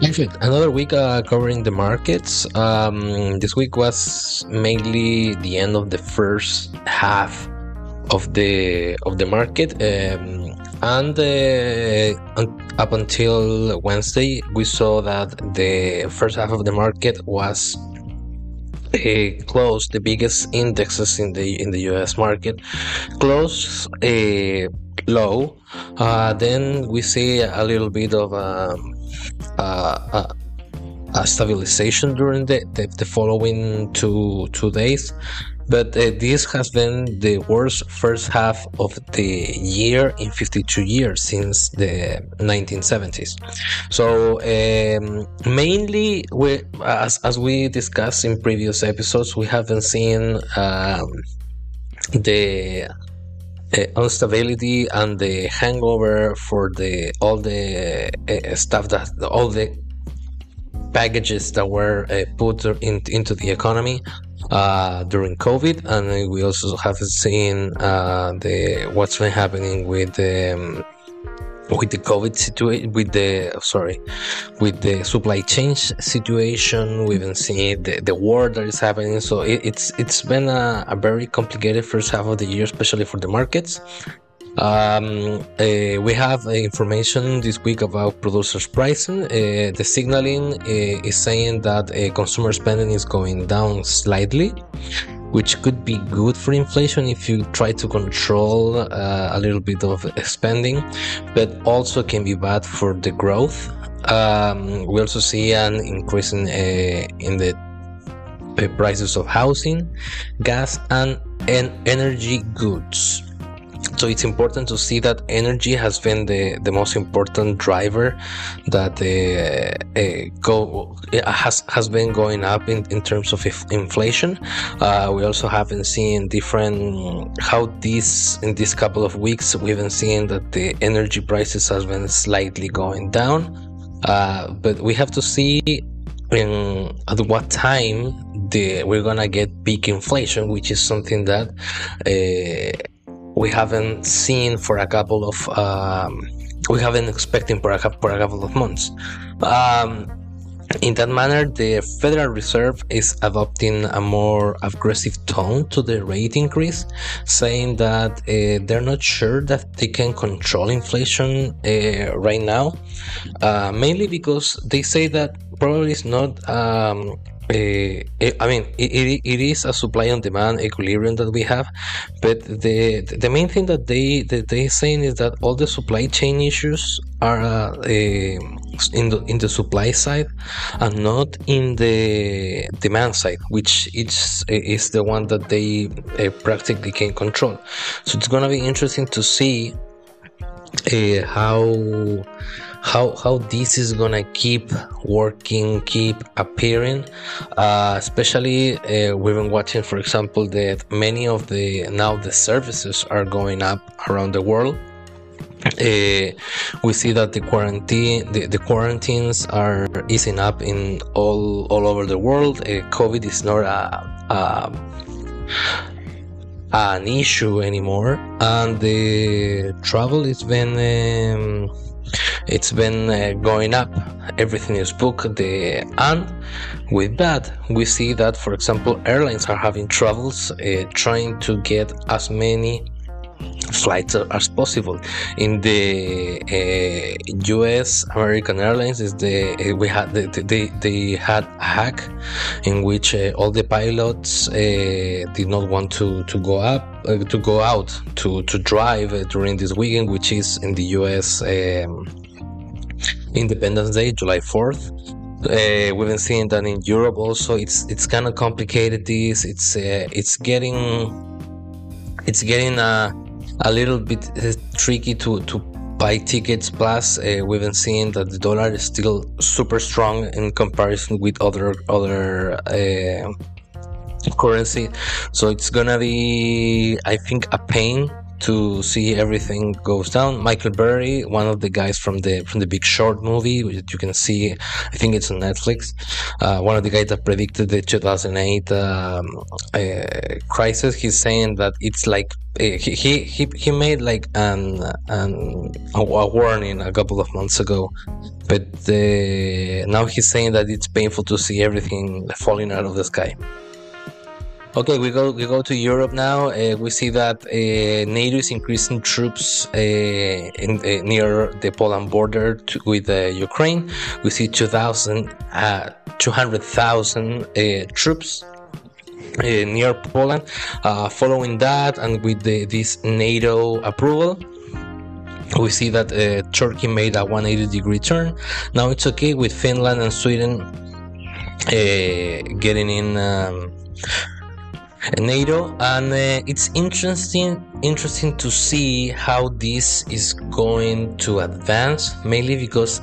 Perfect. Another week uh, covering the markets. Um, this week was mainly the end of the first half of the of the market, um, and uh, up until Wednesday, we saw that the first half of the market was uh, close the biggest indexes in the in the U.S. market closed uh, low. Uh, then we see a little bit of. Um, uh, a stabilization during the, the, the, following two two days. But uh, this has been the worst first half of the year in 52 years since the 1970s so um, mainly we as, as we discussed in previous episodes we haven't seen um, the uh, and the hangover for the all the uh, stuff that all the packages that were uh, put in, into the economy uh, during COVID, and we also have seen uh, the what's been happening with um, with the COVID situation, with the oh, sorry, with the supply chain situation, we've been seeing the, the war that is happening. So it, it's it's been a, a, very complicated first half of the year, especially for the markets. Um, uh, we have information this week about producers' pricing. Uh, the signaling uh, is saying that uh, consumer spending is going down slightly which could be good for inflation if you try to control uh, a little bit of spending, but also can be bad for the growth. Um, we also see an increase in, in the prices of housing, gas, and, and energy goods so it's important to see that energy has been the, the most important driver that uh, uh, go has has been going up in, in terms of inflation. Uh, we also haven't seen different how this in this couple of weeks we've been seeing that the energy prices has been slightly going down, uh, but we have to see in at what time the we're gonna get peak inflation, which is something that uh, we haven't seen for a couple of um, we haven't expecting for a, for a couple of months. Um, in that manner, the Federal Reserve is adopting a more aggressive tone to the rate increase, saying that uh, they're not sure that they can control inflation uh, right now, uh, mainly because they say that probably it's not um, uh, I mean, it, it is a supply and demand equilibrium that we have, but the the main thing that they that they saying is that all the supply chain issues are uh, in the in the supply side and not in the demand side, which is is the one that they uh, practically can control. So it's gonna be interesting to see uh, how how how this is gonna keep working keep appearing uh, especially uh, we've been watching for example that many of the now the services are going up around the world. Uh, we see that the quarantine the, the, quarantines are easing up in all all over the world. Uh, covid is not a, a an issue anymore and the travel has been um, it's been uh, going up. Everything is booked the and with that we see that for example airlines are having troubles uh, trying to get as many flights as possible in the uh, US American Airlines is the uh, we had the, they they had a hack in which uh, all the pilots uh, did not want to to go up uh, to go out to to drive uh, during this weekend which is in the US um, Independence Day July 4th uh, we've been seeing that in Europe also. It's it's kind of complicated. This it's it's getting it's getting uh, a little bit uh, tricky to to buy tickets. Plus, uh, we've been seeing that the dollar is still super strong in comparison with other other uh, currency. So it's gonna be, I think, a pain to see everything goes down. Michael Burry, one of the guys from the from the Big Short movie, which you can see, I think it's on Netflix. Uh, one of the guys that predicted the 2008 um, uh, crisis. He's saying that it's like uh, he he he made like an an a, a warning a couple of months ago, but uh, now he's saying that it's painful to see everything falling out of the sky. Okay, we go we go to Europe now. Uh, we see that uh, NATO is increasing troops uh, in, uh, near the Poland border to, with uh, Ukraine. We see 2,000, uh, 200,000 troops near Poland. following that, and with the, this NATO approval, we see that Turkey made a 180 degree turn. Now it's okay with Finland and Sweden getting in. Um, NATO, and uh, it's interesting interesting to see how this is going to advance, mainly because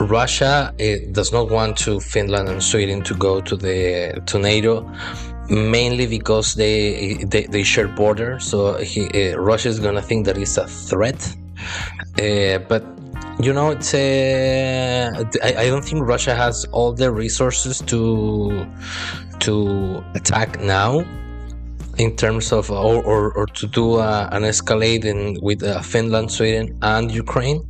Russia uh, does not want to Finland and Sweden to go to the to NATO, mainly because they they, they share border. So he, uh, Russia is gonna think that it's a threat, uh, but you know it's uh, I, I don't think Russia has all the resources to to attack now in terms of or, or, or to do uh, an escalade in with uh, Finland, Sweden, and Ukraine.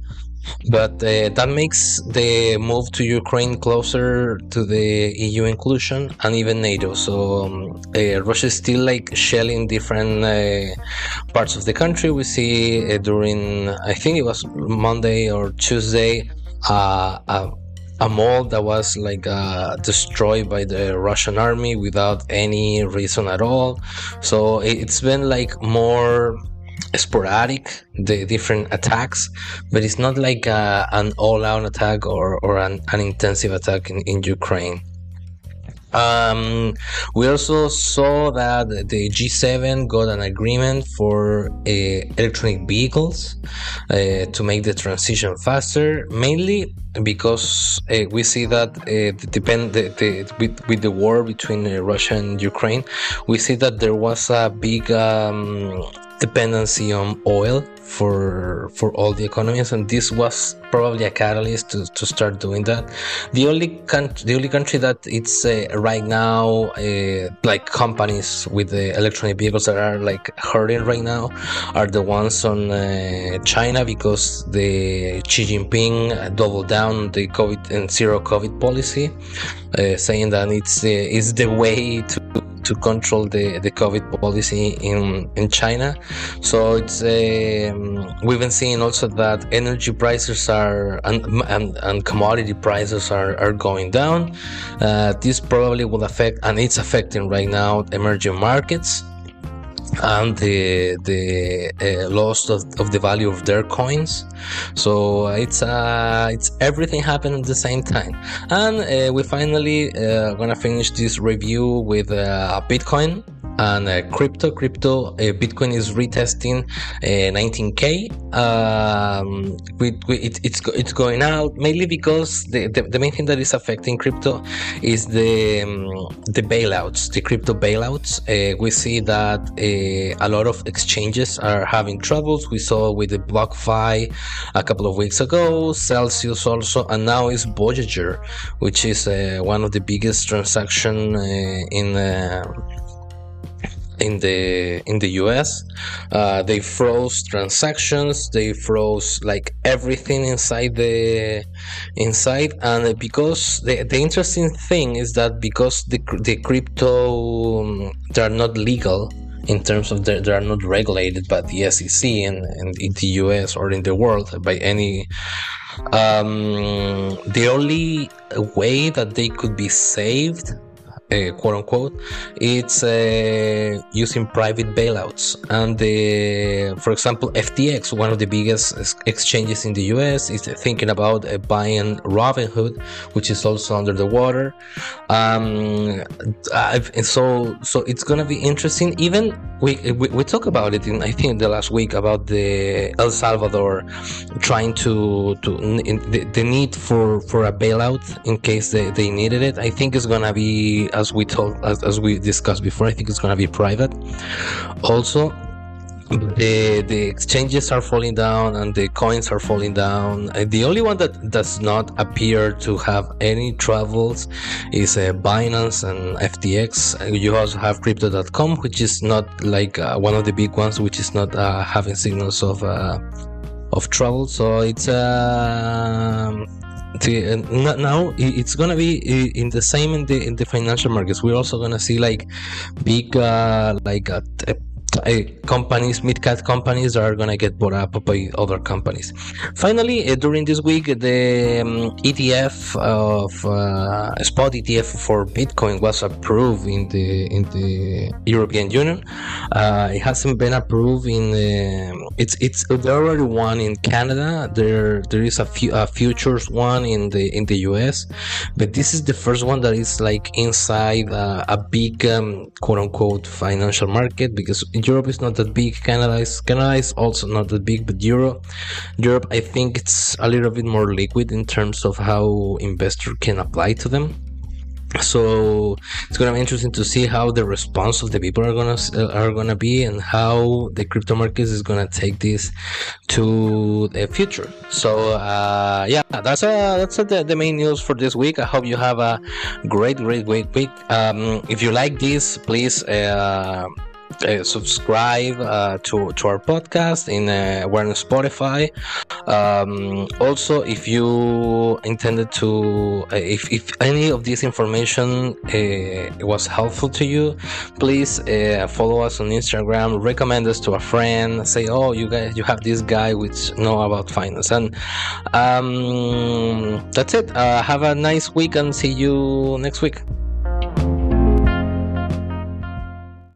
But uh, that makes the move to Ukraine closer to the EU inclusion and even NATO. So um, uh, Russia is still like shelling different uh, parts of the country. We see uh, during I think it was Monday or Tuesday mall that was like uh, destroyed by the Russian army without any reason at all. So it's been like more sporadic the different attacks but it's not like uh, an all-out attack or, or an, an intensive attack in, in ukraine um, we also saw that the G7 got an agreement for uh, electronic vehicles uh, to make the transition faster, mainly because uh, we see that uh, depend the, the, with, with the war between uh, Russia and Ukraine, we see that there was a big um, dependency on oil for for all the economies and this was probably a catalyst to, to start doing that. The only country the only country that it's uh, right now uh, like companies with the electronic vehicles that are like hurting right now are the ones on uh, China because the Xi Jinping doubled down the COVID and zero COVID policy uh, saying that it's uh, is the way to to control the, the COVID policy in, in China. So it's um, we've been seeing also that energy prices are and, and, and commodity prices are, are going down. Uh, this probably will affect and it's affecting right now emerging markets and the the uh, loss of, of the value of their coins. So it's uh it's everything happened at the same time. And uh, we finally uh, gonna finish this review with uh, bitcoin and uh, crypto crypto uh, bitcoin is retesting 19k uh, um, we, we, it, it's it's going out mainly because the, the, the, main thing that is affecting crypto is the um, the bailouts the crypto bailouts. Uh, we see that uh, a lot of exchanges are having troubles. We saw with the BlockFi a couple of weeks ago celsius also and now is voyager which is one of the biggest transaction in in the in the US. Uh, they froze transactions. They froze like everything inside the inside. And because the the interesting thing is that because the the crypto um, they are not legal in terms of they are not regulated by the SEC and, and in the US or in the world by any um, the only way that they could be saved uh, quote unquote, it's uh, using private bailouts. And the, for example, FTX, one of the biggest exchanges in the US, is thinking about uh, buying Robinhood, which is also under the water. Um, so, so it's gonna be interesting. Even we, we, we talk about it in I think the last week about the El Salvador trying to to the, the need for for a bailout in case they, they needed it. I think it's gonna be as we told as, as we discussed before i think it's going to be private also the the exchanges are falling down and the coins are falling down. Uh, the only one that does not appear to have any troubles is uh, Binance and FTX. You also have Crypto.com, which is not like uh, one of the big ones, which is not uh, having signals of uh, of trouble. So it's um, the, now it's gonna be in the same in the in the financial markets. We're also gonna see like big uh, like uh, companies, mid-cap companies are gonna get bought up by other companies. Finally, uh, during this week, the um, ETF of uh, spot ETF for Bitcoin was approved in the in the European Union. Uh, it hasn't been approved in the, it's it's there already one in Canada. There there is a few a futures one in the in the US, but this is the first one that is like inside uh, a big um, quote unquote financial market because Europe is not that big. Canada is Canada is also not that big, but Europe, Europe, I think it's a little bit more liquid in terms of how investor can apply to them. So it's gonna be interesting to see how the response of the people are gonna uh, are gonna be, and how the crypto markets is gonna take this to the future. So uh, yeah, that's uh, that's the, the main news for this week. I hope you have a great, great, great week. Um, if you like this, please. Uh, uh, subscribe uh, to to our podcast in uh, we're on Spotify. Um, also, if you intended to, uh, if, if any of this information uh, was helpful to you, please uh, follow us on Instagram. Recommend us to a friend. Say, oh, you guys, you have this guy which know about finance, and um, that's it. have a nice week and see you next week.